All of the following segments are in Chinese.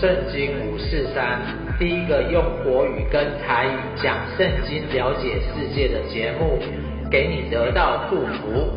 圣经五四三，第一个用国语跟台语讲圣经、了解世界的节目，给你得到祝福。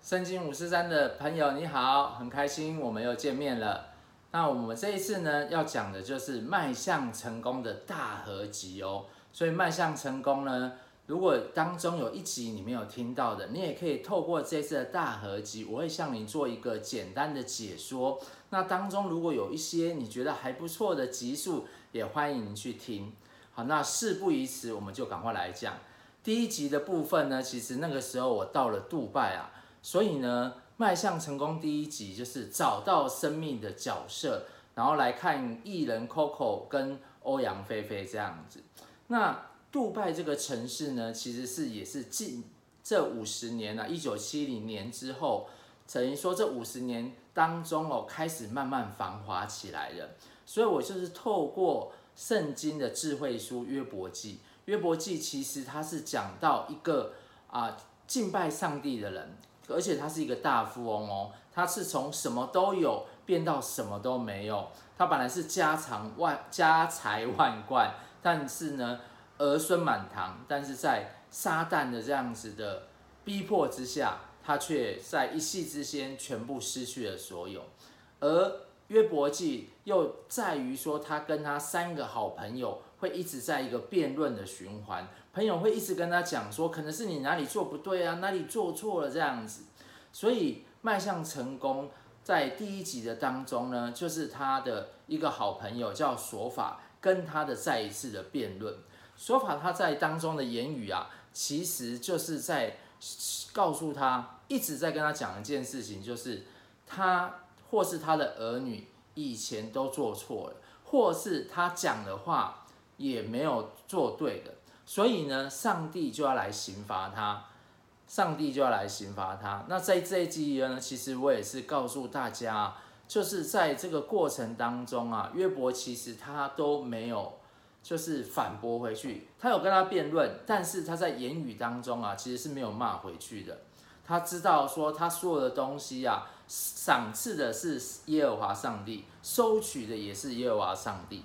圣经五四三的朋友你好，很开心我们又见面了。那我们这一次呢，要讲的就是迈向成功的大合集哦。所以迈向成功呢，如果当中有一集你没有听到的，你也可以透过这次的大合集，我会向你做一个简单的解说。那当中如果有一些你觉得还不错的集数，也欢迎您去听。好，那事不宜迟，我们就赶快来讲第一集的部分呢。其实那个时候我到了杜拜啊，所以呢，迈向成功第一集就是找到生命的角色，然后来看艺人 Coco 跟欧阳菲菲这样子。那杜拜这个城市呢，其实是也是近这五十年啊，一九七零年之后，等于说这五十年当中哦，开始慢慢繁华起来了。所以我就是透过圣经的智慧书约伯记，约伯记其实它是讲到一个啊敬拜上帝的人，而且他是一个大富翁哦，他是从什么都有变到什么都没有，他本来是家常万家财万贯，但是呢。儿孙满堂，但是在撒旦的这样子的逼迫之下，他却在一夕之间全部失去了所有。而约伯记又在于说，他跟他三个好朋友会一直在一个辩论的循环，朋友会一直跟他讲说，可能是你哪里做不对啊，哪里做错了这样子。所以迈向成功，在第一集的当中呢，就是他的一个好朋友叫索法，跟他的再一次的辩论。说法他在当中的言语啊，其实就是在告诉他，一直在跟他讲一件事情，就是他或是他的儿女以前都做错了，或是他讲的话也没有做对的，所以呢，上帝就要来刑罚他，上帝就要来刑罚他。那在这一集呢，其实我也是告诉大家，就是在这个过程当中啊，约伯其实他都没有。就是反驳回去，他有跟他辩论，但是他在言语当中啊，其实是没有骂回去的。他知道说他所有的东西啊，赏赐的是耶和华上帝，收取的也是耶和华上帝。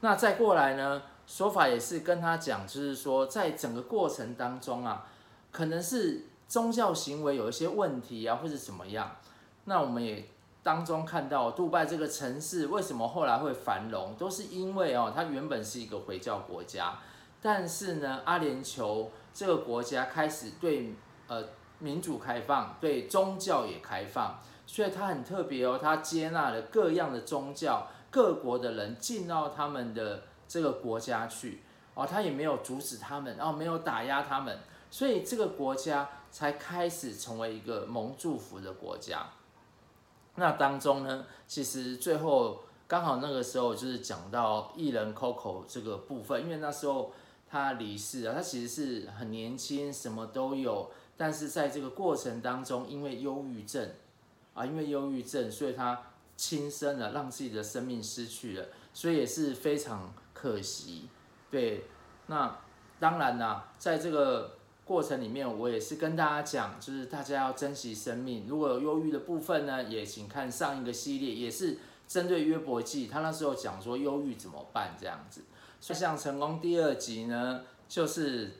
那再过来呢，说法也是跟他讲，就是说在整个过程当中啊，可能是宗教行为有一些问题啊，或是怎么样。那我们也。当中看到杜拜这个城市为什么后来会繁荣，都是因为哦，它原本是一个回教国家，但是呢，阿联酋这个国家开始对呃民主开放，对宗教也开放，所以它很特别哦，它接纳了各样的宗教，各国的人进到他们的这个国家去哦，它也没有阻止他们，然后没有打压他们，所以这个国家才开始成为一个蒙祝福的国家。那当中呢，其实最后刚好那个时候就是讲到艺人 Coco 这个部分，因为那时候他离世啊，他其实是很年轻，什么都有，但是在这个过程当中，因为忧郁症啊，因为忧郁症，所以他轻生了，让自己的生命失去了，所以也是非常可惜。对，那当然啦，在这个。过程里面，我也是跟大家讲，就是大家要珍惜生命。如果有忧郁的部分呢，也请看上一个系列，也是针对约伯记，他那时候讲说忧郁怎么办这样子。所以像成功第二集呢，就是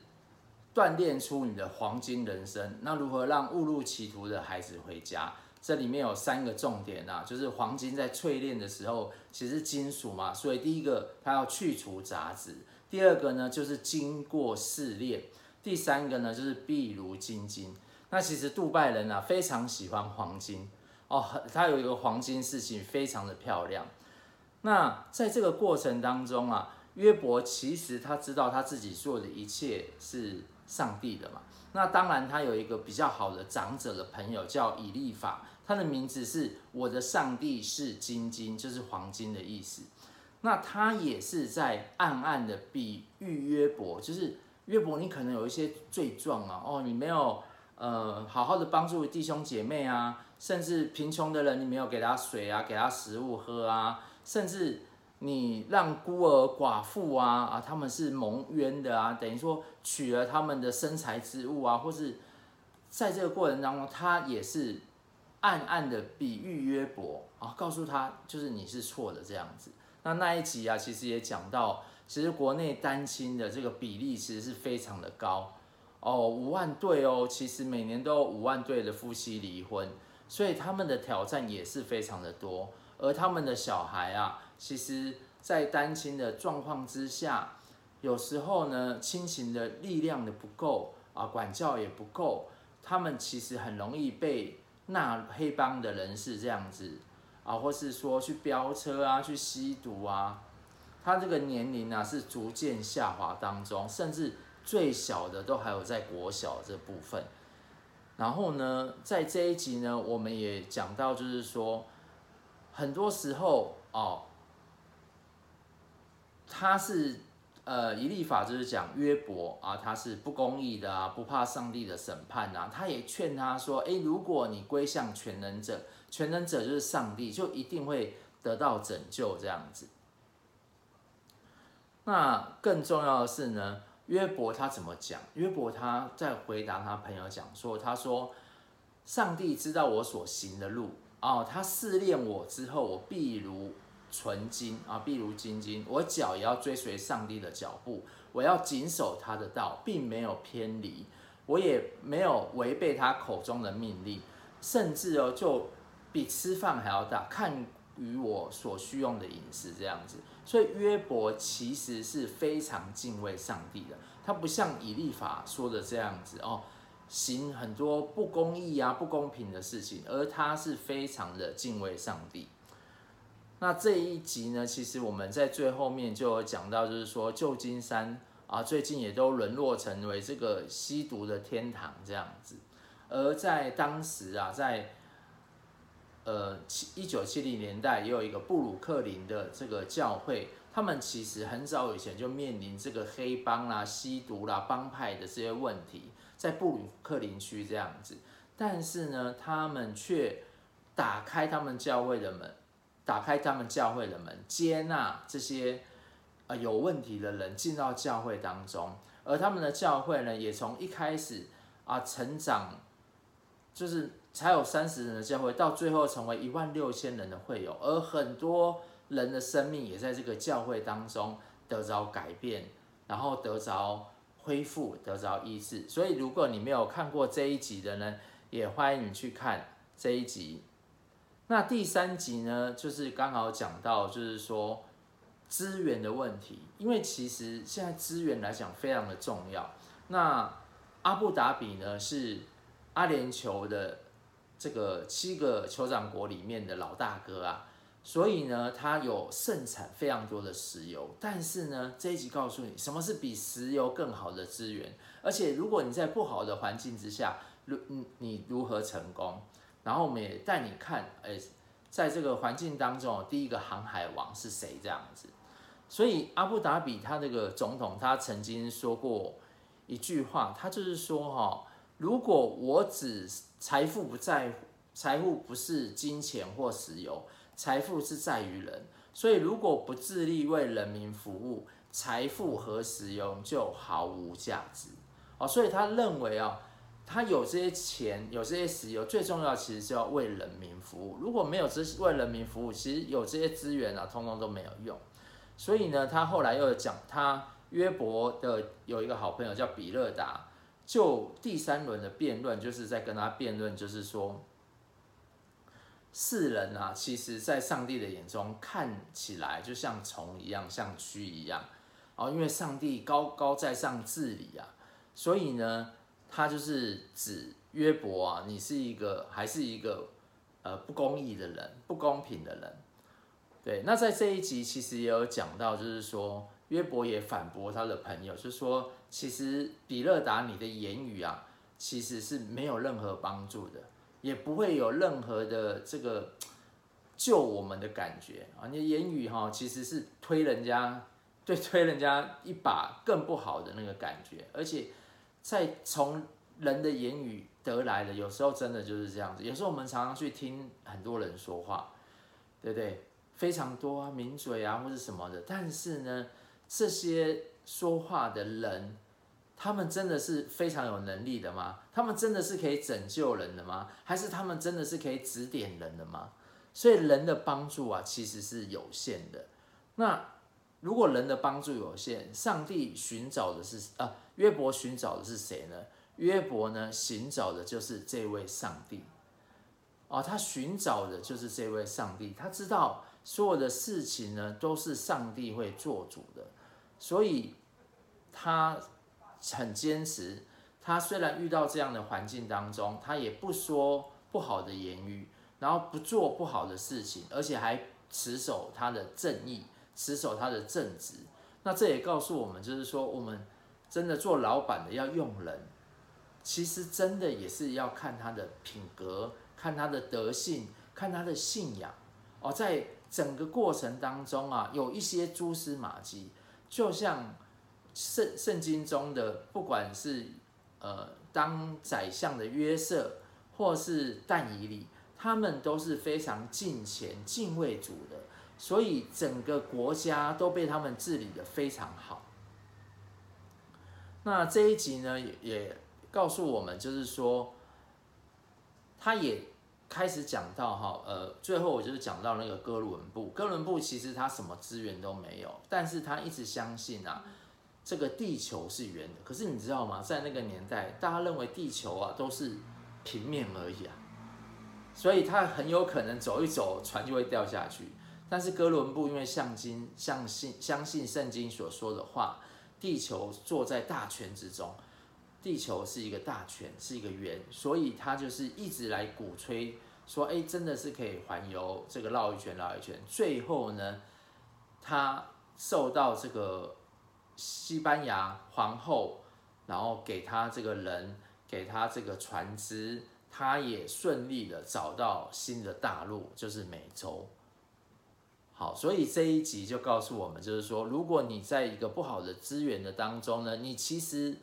锻炼出你的黄金人生。那如何让误入歧途的孩子回家？这里面有三个重点啊，就是黄金在淬炼的时候，其实金属嘛，所以第一个它要去除杂质，第二个呢就是经过试炼。第三个呢，就是碧如金金。那其实杜拜人啊，非常喜欢黄金哦，它有一个黄金事情非常的漂亮。那在这个过程当中啊，约伯其实他知道他自己做的一切是上帝的嘛。那当然他有一个比较好的长者的朋友叫以利法，他的名字是我的上帝是金金，就是黄金的意思。那他也是在暗暗的比喻约伯，就是。约伯，你可能有一些罪状啊，哦，你没有呃好好的帮助弟兄姐妹啊，甚至贫穷的人你没有给他水啊，给他食物喝啊，甚至你让孤儿寡妇啊啊，他们是蒙冤的啊，等于说取了他们的生财之物啊，或是在这个过程当中，他也是暗暗的比喻约伯啊，告诉他就是你是错的这样子。那那一集啊，其实也讲到，其实国内单亲的这个比例其实是非常的高哦，五万对哦，其实每年都有五万对的夫妻离婚，所以他们的挑战也是非常的多，而他们的小孩啊，其实在单亲的状况之下，有时候呢，亲情的力量的不够啊，管教也不够，他们其实很容易被纳黑帮的人士这样子。啊，或是说去飙车啊，去吸毒啊，他这个年龄啊是逐渐下滑当中，甚至最小的都还有在国小这部分。然后呢，在这一集呢，我们也讲到，就是说，很多时候哦，他是。呃，一立法就是讲约伯啊，他是不公义的啊，不怕上帝的审判啊。他也劝他说，诶，如果你归向全能者，全能者就是上帝，就一定会得到拯救这样子。那更重要的是呢，约伯他怎么讲？约伯他在回答他朋友讲说，他说，上帝知道我所行的路哦，他试炼我之后，我必如。纯金啊，必如精金。我脚也要追随上帝的脚步，我要谨守他的道，并没有偏离，我也没有违背他口中的命令，甚至哦，就比吃饭还要大，看于我所需用的饮食这样子。所以约伯其实是非常敬畏上帝的，他不像以利法说的这样子哦，行很多不公义啊、不公平的事情，而他是非常的敬畏上帝。那这一集呢，其实我们在最后面就有讲到，就是说旧金山啊，最近也都沦落成为这个吸毒的天堂这样子。而在当时啊，在呃七一九七零年代，也有一个布鲁克林的这个教会，他们其实很早以前就面临这个黑帮啦、吸毒啦、帮派的这些问题，在布鲁克林区这样子。但是呢，他们却打开他们教会的门。打开他们教会的门，接纳这些呃有问题的人进到教会当中，而他们的教会呢，也从一开始啊成长，就是才有三十人的教会，到最后成为一万六千人的会友，而很多人的生命也在这个教会当中得着改变，然后得着恢复，得着医治。所以如果你没有看过这一集的呢，也欢迎你去看这一集。那第三集呢，就是刚好讲到，就是说资源的问题，因为其实现在资源来讲非常的重要。那阿布达比呢，是阿联酋的这个七个酋长国里面的老大哥啊，所以呢，它有盛产非常多的石油。但是呢，这一集告诉你，什么是比石油更好的资源？而且如果你在不好的环境之下，如你如何成功？然后我们也带你看，哎，在这个环境当中，第一个航海王是谁这样子？所以阿布达比他这个总统，他曾经说过一句话，他就是说哈，如果我只财富不在乎，财富不是金钱或石油，财富是在于人。所以如果不致力为人民服务，财富和石油就毫无价值。哦，所以他认为啊。他有这些钱，有这些石油，最重要其实是要为人民服务。如果没有这为人民服务，其实有这些资源啊，通通都没有用。所以呢，他后来又讲，他约伯的有一个好朋友叫比勒达，就第三轮的辩论，就是在跟他辩论，就是说，世人啊，其实在上帝的眼中看起来就像虫一样，像蛆一样，哦，因为上帝高高在上治理啊，所以呢。他就是指约伯啊，你是一个还是一个呃不公义的人，不公平的人。对，那在这一集其实也有讲到，就是说约伯也反驳他的朋友，就说其实比勒达你的言语啊，其实是没有任何帮助的，也不会有任何的这个 救我们的感觉啊。你的言语哈，其实是推人家，对，推人家一把更不好的那个感觉，而且。在从人的言语得来的，有时候真的就是这样子。有时候我们常常去听很多人说话，对不对？非常多啊，名嘴啊或者什么的，但是呢，这些说话的人，他们真的是非常有能力的吗？他们真的是可以拯救人的吗？还是他们真的是可以指点人的吗？所以人的帮助啊，其实是有限的。那如果人的帮助有限，上帝寻找的是啊，约伯寻找的是谁呢？约伯呢，寻找的就是这位上帝。哦，他寻找的就是这位上帝。他知道所有的事情呢，都是上帝会做主的，所以他很坚持。他虽然遇到这样的环境当中，他也不说不好的言语，然后不做不好的事情，而且还持守他的正义。持守他的正直，那这也告诉我们，就是说，我们真的做老板的要用人，其实真的也是要看他的品格，看他的德性，看他的信仰。哦，在整个过程当中啊，有一些蛛丝马迹，就像圣圣经中的，不管是呃当宰相的约瑟，或是但以理，他们都是非常敬虔、敬畏主的。所以整个国家都被他们治理的非常好。那这一集呢，也告诉我们，就是说，他也开始讲到哈，呃，最后我就是讲到那个哥伦布。哥伦布其实他什么资源都没有，但是他一直相信啊，这个地球是圆的。可是你知道吗？在那个年代，大家认为地球啊都是平面而已啊，所以他很有可能走一走，船就会掉下去。但是哥伦布因为相信相信相信圣经所说的话，地球坐在大圈之中，地球是一个大圈，是一个圆，所以他就是一直来鼓吹说，哎，真的是可以环游这个绕一圈绕一圈。最后呢，他受到这个西班牙皇后，然后给他这个人，给他这个船只，他也顺利的找到新的大陆，就是美洲。好，所以这一集就告诉我们，就是说，如果你在一个不好的资源的当中呢，你其实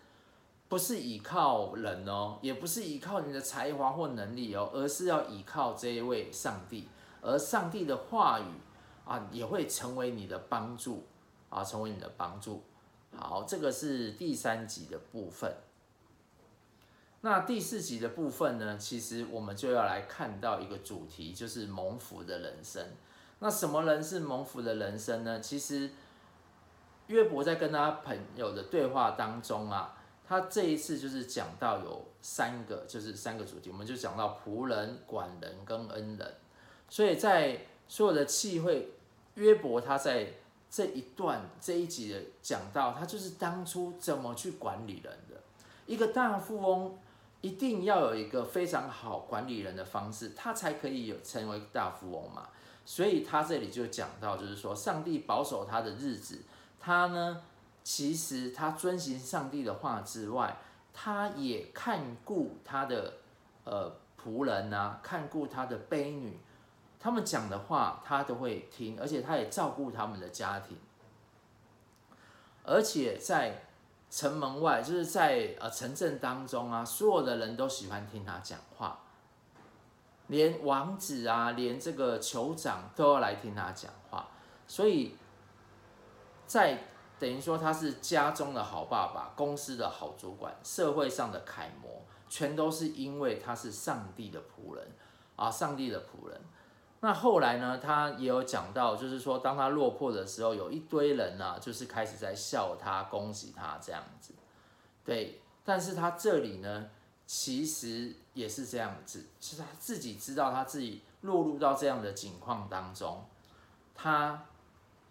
不是依靠人哦，也不是依靠你的才华或能力哦，而是要依靠这一位上帝，而上帝的话语啊，也会成为你的帮助啊，成为你的帮助。好，这个是第三集的部分。那第四集的部分呢，其实我们就要来看到一个主题，就是蒙福的人生。那什么人是蒙福的人生呢？其实约伯在跟他朋友的对话当中啊，他这一次就是讲到有三个，就是三个主题，我们就讲到仆人、管人跟恩人。所以在所有的契会，约伯他在这一段这一集的讲到，他就是当初怎么去管理人的。一个大富翁一定要有一个非常好管理人的方式，他才可以有成为大富翁嘛。所以他这里就讲到，就是说上帝保守他的日子，他呢，其实他遵行上帝的话之外，他也看顾他的呃仆人啊，看顾他的婢女，他们讲的话他都会听，而且他也照顾他们的家庭，而且在城门外，就是在呃城镇当中啊，所有的人都喜欢听他讲话。连王子啊，连这个酋长都要来听他讲话，所以在等于说他是家中的好爸爸，公司的好主管，社会上的楷模，全都是因为他是上帝的仆人啊，上帝的仆人。那后来呢，他也有讲到，就是说当他落魄的时候，有一堆人呢、啊，就是开始在笑他、攻击他这样子。对，但是他这里呢。其实也是这样子，其实他自己知道他自己落入到这样的境况当中，他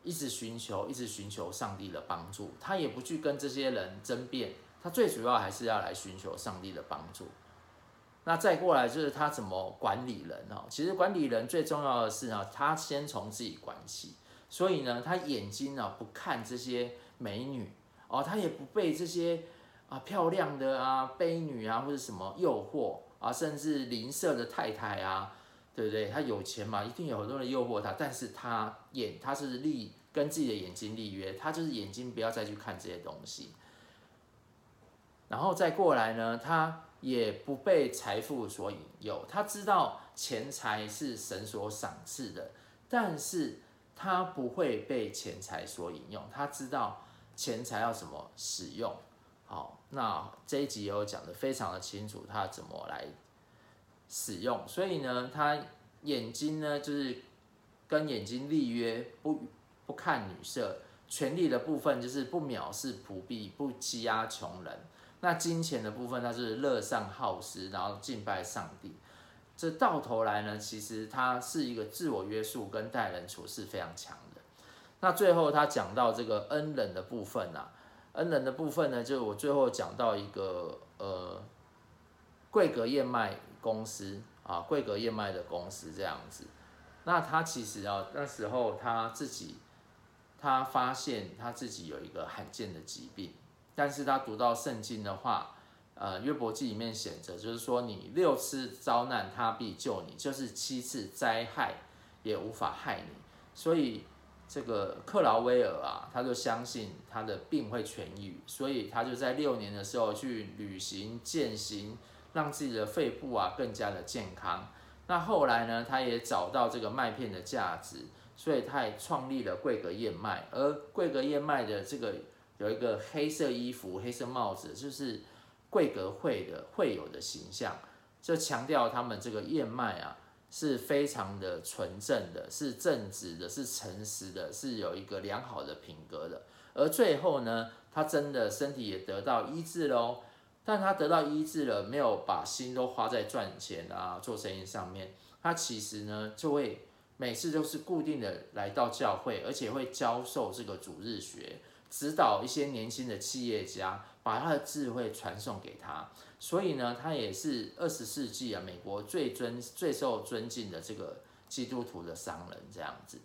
一直寻求，一直寻求上帝的帮助，他也不去跟这些人争辩，他最主要还是要来寻求上帝的帮助。那再过来就是他怎么管理人哦，其实管理人最重要的是呢，他先从自己管起，所以呢，他眼睛呢不看这些美女哦，他也不被这些。啊，漂亮的啊，悲女啊，或者什么诱惑啊，甚至邻舍的太太啊，对不对？他有钱嘛，一定有很多人诱惑他，但是他眼他是立跟自己的眼睛立约，他就是眼睛不要再去看这些东西。然后再过来呢，他也不被财富所引诱，他知道钱财是神所赏赐的，但是他不会被钱财所引用，他知道钱财要怎么使用。好，那这一集也有讲的非常的清楚，他怎么来使用。所以呢，他眼睛呢就是跟眼睛立约，不不看女色。权力的部分就是不藐视仆婢，不欺压穷人。那金钱的部分，它是乐善好施，然后敬拜上帝。这到头来呢，其实他是一个自我约束跟待人处事非常强的。那最后他讲到这个恩人的部分啊，恩人的部分呢，就我最后讲到一个呃，桂格燕麦公司啊，桂格燕麦的公司这样子。那他其实啊，那时候他自己。他发现他自己有一个罕见的疾病，但是他读到圣经的话，呃，约伯记里面写着，就是说你六次遭难，他必救你；就是七次灾害，也无法害你。所以这个克劳威尔啊，他就相信他的病会痊愈，所以他就在六年的时候去旅行健行，让自己的肺部啊更加的健康。那后来呢，他也找到这个麦片的价值。所以他也创立了桂格燕麦，而桂格燕麦的这个有一个黑色衣服、黑色帽子，就是桂格会的会友的形象，就强调他们这个燕麦啊是非常的纯正的，是正直的，是诚实的，是有一个良好的品格的。而最后呢，他真的身体也得到医治喽，但他得到医治了，没有把心都花在赚钱啊、做生意上面，他其实呢就会。每次都是固定的来到教会，而且会教授这个主日学，指导一些年轻的企业家，把他的智慧传送给他。所以呢，他也是二十世纪啊，美国最尊、最受尊敬的这个基督徒的商人这样子。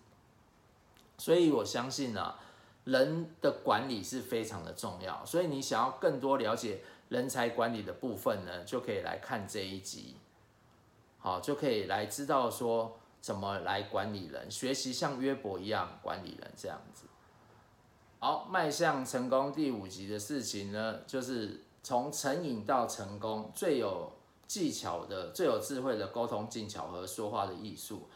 所以我相信呢、啊，人的管理是非常的重要。所以你想要更多了解人才管理的部分呢，就可以来看这一集，好，就可以来知道说。怎么来管理人？学习像约伯一样管理人这样子。好，迈向成功第五集的事情呢，就是从成瘾到成功，最有技巧的、最有智慧的沟通技巧和说话的艺术。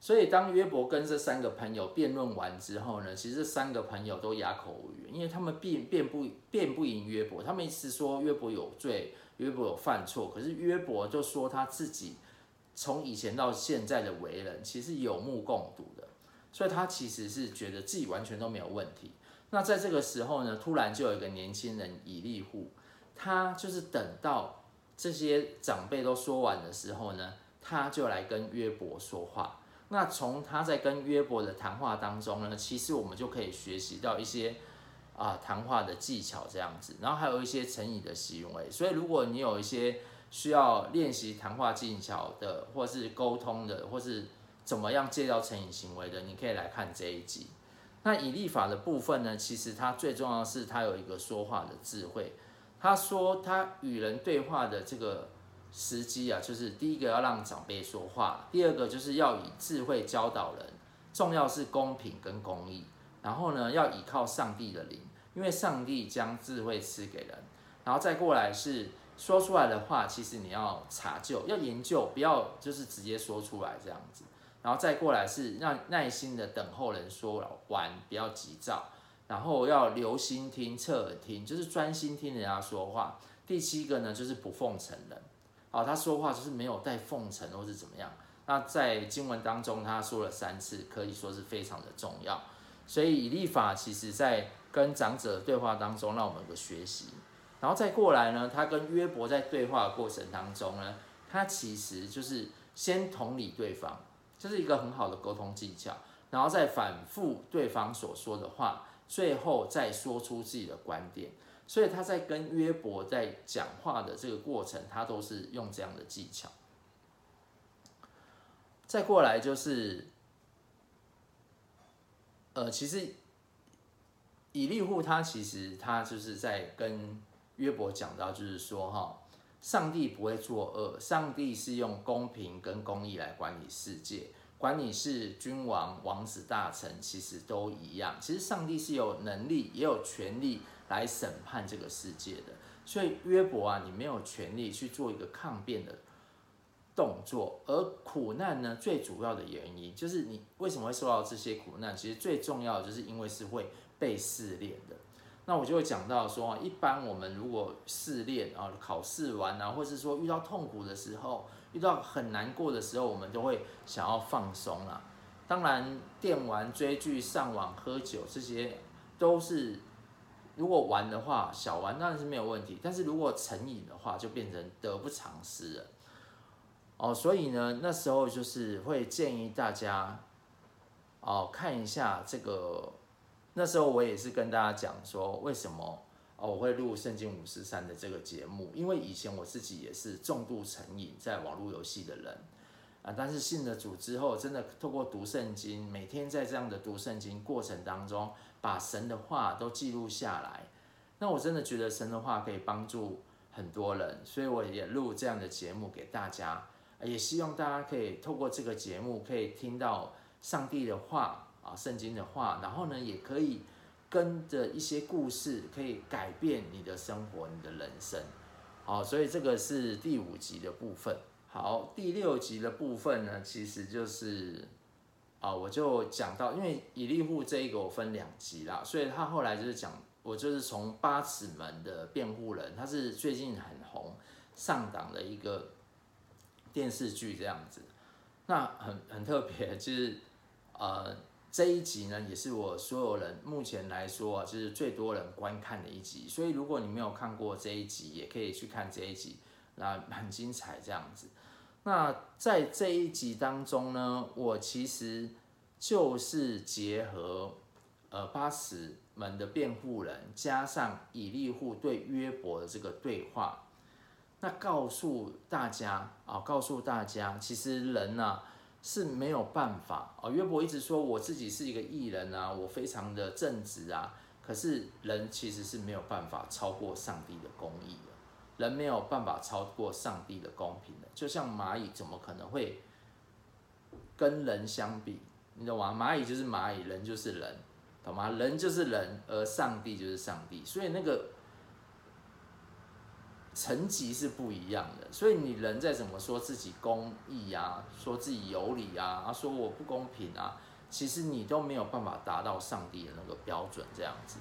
所以当约伯跟这三个朋友辩论完之后呢，其实这三个朋友都哑口无言，因为他们辩辩不辩不赢约伯，他们一直说约伯有罪，约伯有犯错，可是约伯就说他自己。从以前到现在的为人，其实有目共睹的，所以他其实是觉得自己完全都没有问题。那在这个时候呢，突然就有一个年轻人以利户，他就是等到这些长辈都说完的时候呢，他就来跟约伯说话。那从他在跟约伯的谈话当中呢，其实我们就可以学习到一些啊谈话的技巧这样子，然后还有一些诚意的行为。所以如果你有一些需要练习谈话技巧的，或是沟通的，或是怎么样戒掉成瘾行为的，你可以来看这一集。那以利法的部分呢，其实他最重要的是他有一个说话的智慧。他说他与人对话的这个时机啊，就是第一个要让长辈说话，第二个就是要以智慧教导人，重要是公平跟公义。然后呢，要依靠上帝的灵，因为上帝将智慧赐给人。然后再过来是。说出来的话，其实你要查究，要研究，不要就是直接说出来这样子。然后再过来是让耐心的等候人说完，不要急躁。然后要留心听，侧耳听，就是专心听人家说话。第七个呢，就是不奉承人。啊，他说话就是没有带奉承或是怎么样。那在经文当中，他说了三次，可以说是非常的重要。所以以利法其实在跟长者的对话当中，让我们有个学习。然后再过来呢，他跟约伯在对话的过程当中呢，他其实就是先同理对方，这是一个很好的沟通技巧，然后再反复对方所说的话，最后再说出自己的观点。所以他在跟约伯在讲话的这个过程，他都是用这样的技巧。再过来就是，呃，其实以利户他其实他就是在跟。约伯讲到，就是说，哈，上帝不会作恶，上帝是用公平跟公义来管理世界，管你是君王、王子、大臣，其实都一样。其实上帝是有能力，也有权利来审判这个世界的。所以约伯啊，你没有权利去做一个抗辩的动作，而苦难呢，最主要的原因就是你为什么会受到这些苦难？其实最重要的就是因为是会被试炼的。那我就会讲到说，一般我们如果试炼啊，考试完啊，或是说遇到痛苦的时候，遇到很难过的时候，我们都会想要放松啦。当然，电玩、追剧、上网、喝酒这些都是，如果玩的话，小玩当然是没有问题。但是如果成瘾的话，就变成得不偿失了。哦，所以呢，那时候就是会建议大家，哦，看一下这个。那时候我也是跟大家讲说，为什么哦我会录《圣经五十三》的这个节目？因为以前我自己也是重度成瘾在网络游戏的人啊，但是信了主之后，真的透过读圣经，每天在这样的读圣经过程当中，把神的话都记录下来，那我真的觉得神的话可以帮助很多人，所以我也录这样的节目给大家，也希望大家可以透过这个节目可以听到上帝的话。啊，圣经的话，然后呢，也可以跟着一些故事，可以改变你的生活，你的人生。好，所以这个是第五集的部分。好，第六集的部分呢，其实就是啊，我就讲到，因为以利户这一个我分两集啦，所以他后来就是讲，我就是从八尺门的辩护人，他是最近很红上档的一个电视剧这样子。那很很特别，就是呃。这一集呢，也是我所有人目前来说啊，就是最多人观看的一集。所以如果你没有看过这一集，也可以去看这一集，那很精彩这样子。那在这一集当中呢，我其实就是结合呃八十门的辩护人，加上以利户对约伯的这个对话，那告诉大家啊，告诉大家，其实人呢、啊。是没有办法哦。约伯一直说我自己是一个义人啊，我非常的正直啊。可是人其实是没有办法超过上帝的公义的，人没有办法超过上帝的公平的。就像蚂蚁怎么可能会跟人相比？你懂吗？蚂蚁就是蚂蚁，人就是人，懂吗？人就是人，而上帝就是上帝。所以那个。层级是不一样的，所以你人再怎么说自己公义啊，说自己有理啊，啊说我不公平啊，其实你都没有办法达到上帝的那个标准，这样子，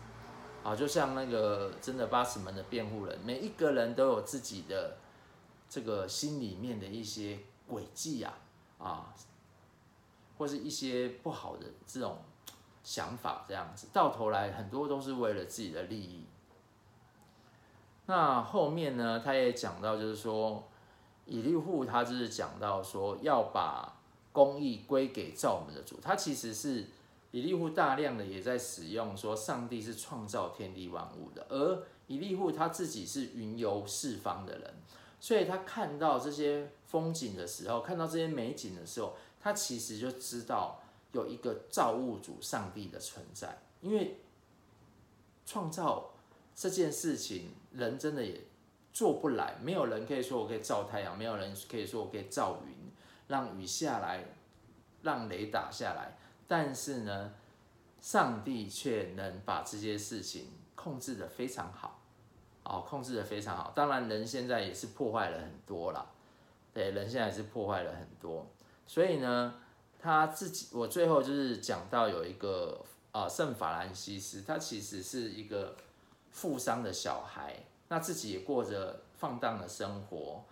啊，就像那个真的八尺门的辩护人，每一个人都有自己的这个心里面的一些诡计啊，啊，或是一些不好的这种想法，这样子，到头来很多都是为了自己的利益。那后面呢，他也讲到，就是说，以利户他就是讲到说，要把公义归给造我们的主。他其实是以利户大量的也在使用说，上帝是创造天地万物的，而以利户他自己是云游四方的人，所以他看到这些风景的时候，看到这些美景的时候，他其实就知道有一个造物主上帝的存在，因为创造。这件事情人真的也做不来，没有人可以说我可以造太阳，没有人可以说我可以造云，让雨下来，让雷打下来。但是呢，上帝却能把这些事情控制得非常好，哦，控制得非常好。当然，人现在也是破坏了很多啦，对，人现在也是破坏了很多。所以呢，他自己，我最后就是讲到有一个啊，圣法兰西斯，他其实是一个。富商的小孩，那自己也过着放荡的生活，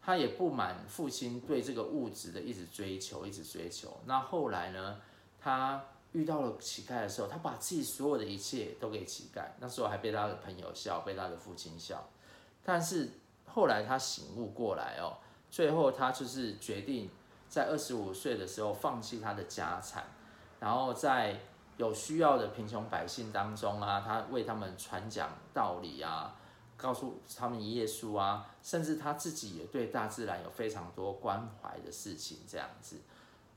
他也不满父亲对这个物质的一直追求，一直追求。那后来呢，他遇到了乞丐的时候，他把自己所有的一切都给乞丐，那时候还被他的朋友笑，被他的父亲笑。但是后来他醒悟过来哦，最后他就是决定在二十五岁的时候放弃他的家产，然后在。有需要的贫穷百姓当中啊，他为他们传讲道理啊，告诉他们耶稣啊，甚至他自己也对大自然有非常多关怀的事情这样子。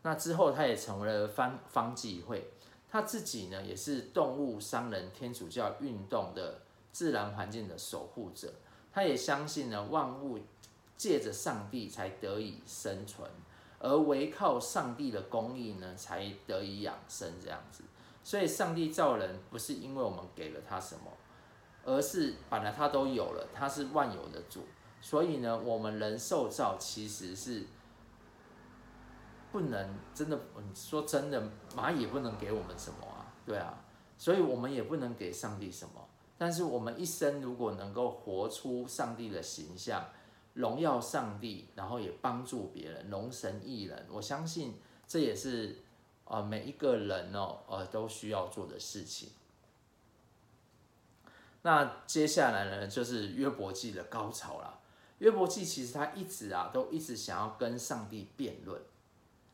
那之后，他也成为了方方济会，他自己呢也是动物商人天主教运动的自然环境的守护者。他也相信呢，万物借着上帝才得以生存，而唯靠上帝的公义呢，才得以养生这样子。所以，上帝造人不是因为我们给了他什么，而是本来他都有了，他是万有的主。所以呢，我们人受造其实是不能真的，说真的，蚂蚁不能给我们什么啊，对啊，所以我们也不能给上帝什么。但是我们一生如果能够活出上帝的形象，荣耀上帝，然后也帮助别人，荣神益人，我相信这也是呃每一个人哦呃都需要做的事情。那接下来呢，就是约伯记的高潮了。约伯记其实他一直啊都一直想要跟上帝辩论，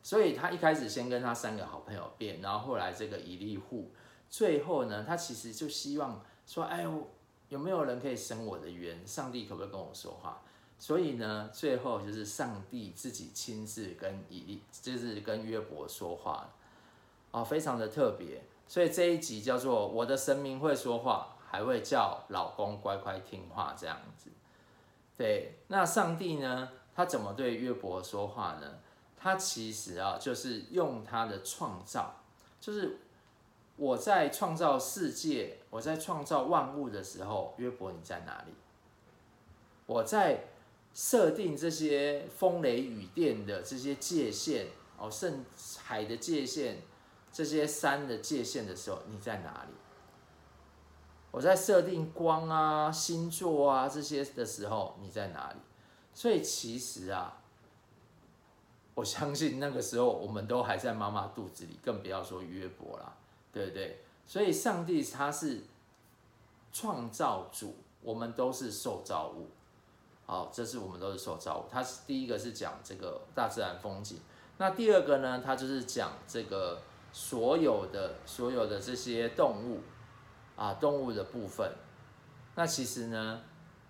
所以他一开始先跟他三个好朋友辩，然后后来这个以利户，最后呢，他其实就希望说，哎呦，有没有人可以伸我的冤？上帝可不可以跟我说话？所以呢，最后就是上帝自己亲自跟以利，就是跟约伯说话，哦，非常的特别。所以这一集叫做我的神明会说话，还会叫老公乖乖听话这样子。对，那上帝呢？他怎么对约伯说话呢？他其实啊，就是用他的创造，就是我在创造世界，我在创造万物的时候，约伯你在哪里？我在。设定这些风雷雨电的这些界限哦，圣海的界限，这些山的界限的时候，你在哪里？我在设定光啊、星座啊这些的时候，你在哪里？所以其实啊，我相信那个时候我们都还在妈妈肚子里，更不要说约伯啦，对不对？所以上帝他是创造主，我们都是受造物。好，这是我们都是受造物。它是第一个是讲这个大自然风景，那第二个呢，它就是讲这个所有的所有的这些动物啊，动物的部分。那其实呢，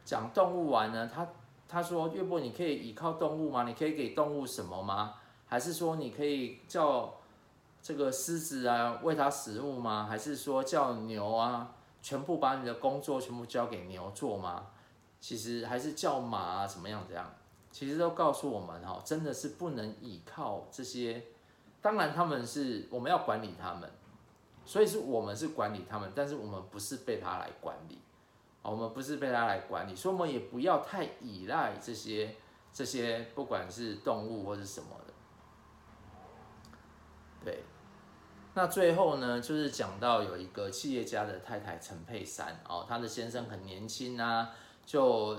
讲动物完呢，他他说岳伯，你可以依靠动物吗？你可以给动物什么吗？还是说你可以叫这个狮子啊喂它食物吗？还是说叫牛啊，全部把你的工作全部交给牛做吗？其实还是叫马啊，怎么样？怎样，其实都告诉我们哈，真的是不能依靠这些。当然，他们是我们要管理他们，所以是我们是管理他们，但是我们不是被他来管理，我们不是被他来管理，所以我们也不要太依赖这些这些，不管是动物或是什么的。对，那最后呢，就是讲到有一个企业家的太太陈佩珊哦，他的先生很年轻啊。就，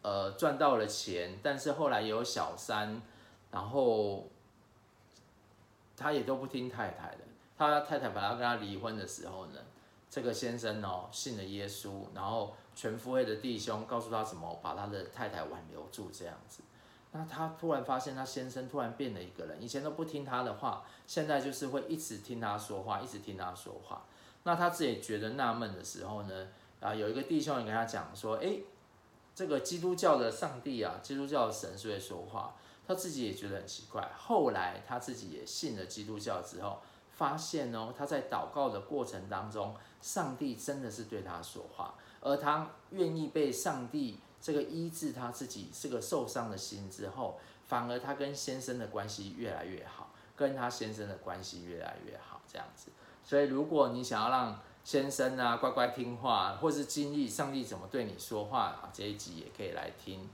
呃，赚到了钱，但是后来也有小三，然后他也都不听太太的。他太太把他跟他离婚的时候呢，这个先生哦信了耶稣，然后全福会的弟兄告诉他怎么把他的太太挽留住这样子。那他突然发现他先生突然变了一个人，以前都不听他的话，现在就是会一直听他说话，一直听他说话。那他自己觉得纳闷的时候呢，啊，有一个弟兄也跟他讲说，哎，这个基督教的上帝啊，基督教的神是会说话，他自己也觉得很奇怪。后来他自己也信了基督教之后，发现哦，他在祷告的过程当中，上帝真的是对他说话，而他愿意被上帝这个医治他自己这个受伤的心之后，反而他跟先生的关系越来越好，跟他先生的关系越来越好，这样子。所以如果你想要让先生啊，乖乖听话，或是经历上帝怎么对你说话啊，这一集也可以来听。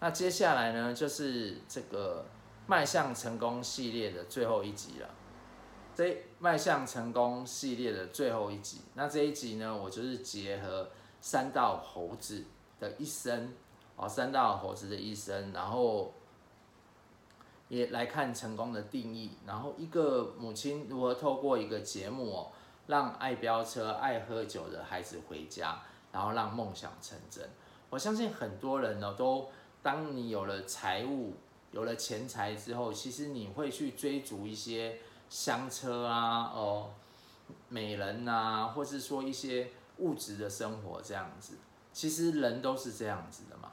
那接下来呢，就是这个迈向成功系列的最后一集了。这迈向成功系列的最后一集，那这一集呢，我就是结合三道猴子的一生，哦，三道猴子的一生，然后也来看成功的定义，然后一个母亲如何透过一个节目哦。让爱飙车、爱喝酒的孩子回家，然后让梦想成真。我相信很多人呢，都当你有了财务、有了钱财之后，其实你会去追逐一些香车啊、哦美人啊，或是说一些物质的生活这样子。其实人都是这样子的嘛。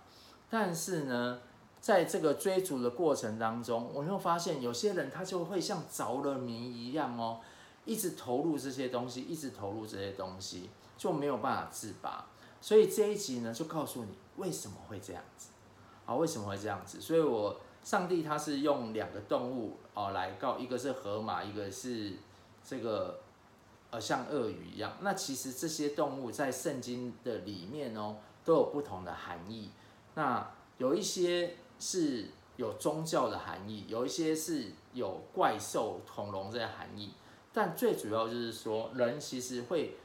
但是呢，在这个追逐的过程当中，我又发现有些人他就会像着了迷一样哦。一直投入这些东西，一直投入这些东西，就没有办法自拔。所以这一集呢，就告诉你为什么会这样子啊？为什么会这样子？所以我上帝他是用两个动物哦来告，一个是河马，一个是这个呃像鳄鱼一样。那其实这些动物在圣经的里面哦，都有不同的含义。那有一些是有宗教的含义，有一些是有怪兽、恐龙这些含义。但最主要就是说，人其实会，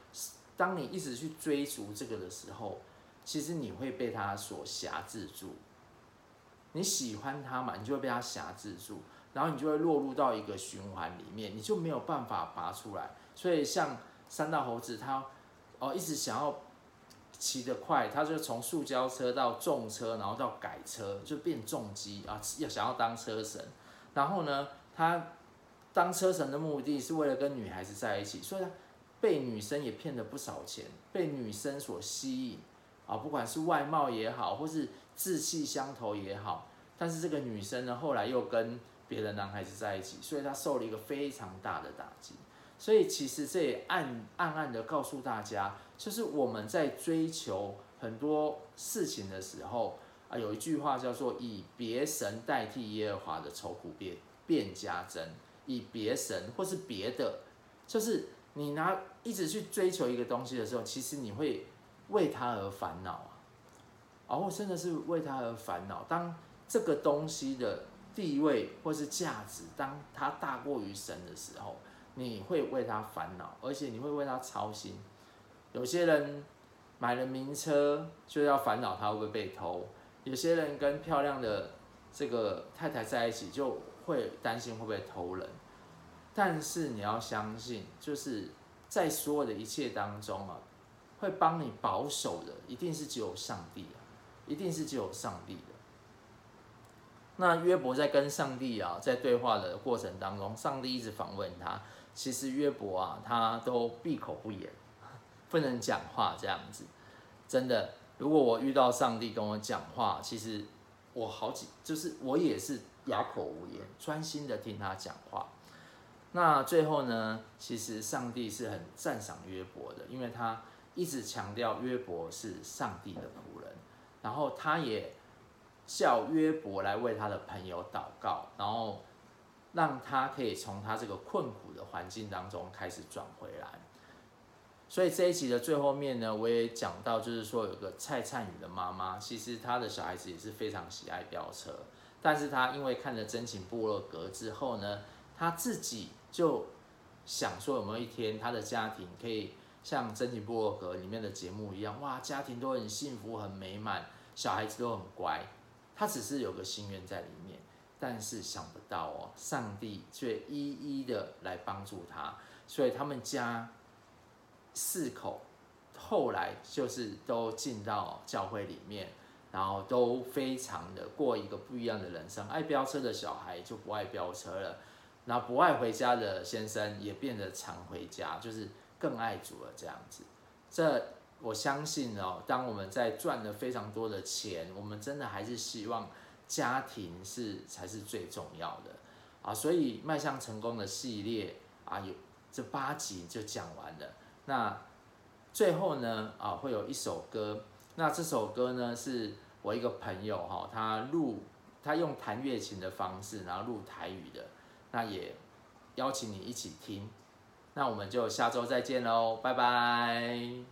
当你一直去追逐这个的时候，其实你会被它所挟制住。你喜欢它嘛，你就会被它挟制住，然后你就会落入到一个循环里面，你就没有办法拔出来。所以像三大猴子，他哦一直想要骑得快，他就从塑胶车到重车，然后到改车，就变重机啊，要想要当车神。然后呢，他当车神的目的是为了跟女孩子在一起，所以他被女生也骗了不少钱，被女生所吸引啊，不管是外貌也好，或是。志气相投也好，但是这个女生呢，后来又跟别的男孩子在一起，所以她受了一个非常大的打击。所以其实这也暗暗暗的告诉大家，就是我们在追求很多事情的时候啊，有一句话叫做“以别神代替耶和华的愁苦变变加增”，以别神或是别的，就是你拿一直去追求一个东西的时候，其实你会为他而烦恼。然后真的是为他而烦恼。当这个东西的地位或是价值，当它大过于神的时候，你会为他烦恼，而且你会为他操心。有些人买了名车，就要烦恼他会不会被偷；有些人跟漂亮的这个太太在一起，就会担心会不会偷人。但是你要相信，就是在所有的一切当中啊，会帮你保守的，一定是只有上帝啊。一定是只有上帝的。那约伯在跟上帝啊在对话的过程当中，上帝一直访问他。其实约伯啊，他都闭口不言，不能讲话这样子。真的，如果我遇到上帝跟我讲话，其实我好几就是我也是哑口无言，专心的听他讲话。那最后呢，其实上帝是很赞赏约伯的，因为他一直强调约伯是上帝的仆。然后他也叫约伯来为他的朋友祷告，然后让他可以从他这个困苦的环境当中开始转回来。所以这一集的最后面呢，我也讲到，就是说有个蔡灿宇的妈妈，其实他的小孩子也是非常喜爱飙车，但是他因为看了真情部落格之后呢，他自己就想说有没有一天他的家庭可以。像真情部落格里面的节目一样，哇，家庭都很幸福、很美满，小孩子都很乖。他只是有个心愿在里面，但是想不到哦，上帝却一一的来帮助他。所以他们家四口后来就是都进到教会里面，然后都非常的过一个不一样的人生。爱飙车的小孩就不爱飙车了，然后不爱回家的先生也变得常回家，就是。更爱主了，这样子，这我相信哦。当我们在赚了非常多的钱，我们真的还是希望家庭是才是最重要的啊。所以迈向成功的系列啊，有这八集就讲完了。那最后呢啊，会有一首歌。那这首歌呢，是我一个朋友哈，他录他用弹乐琴的方式，然后录台语的。那也邀请你一起听。那我们就下周再见喽，拜拜。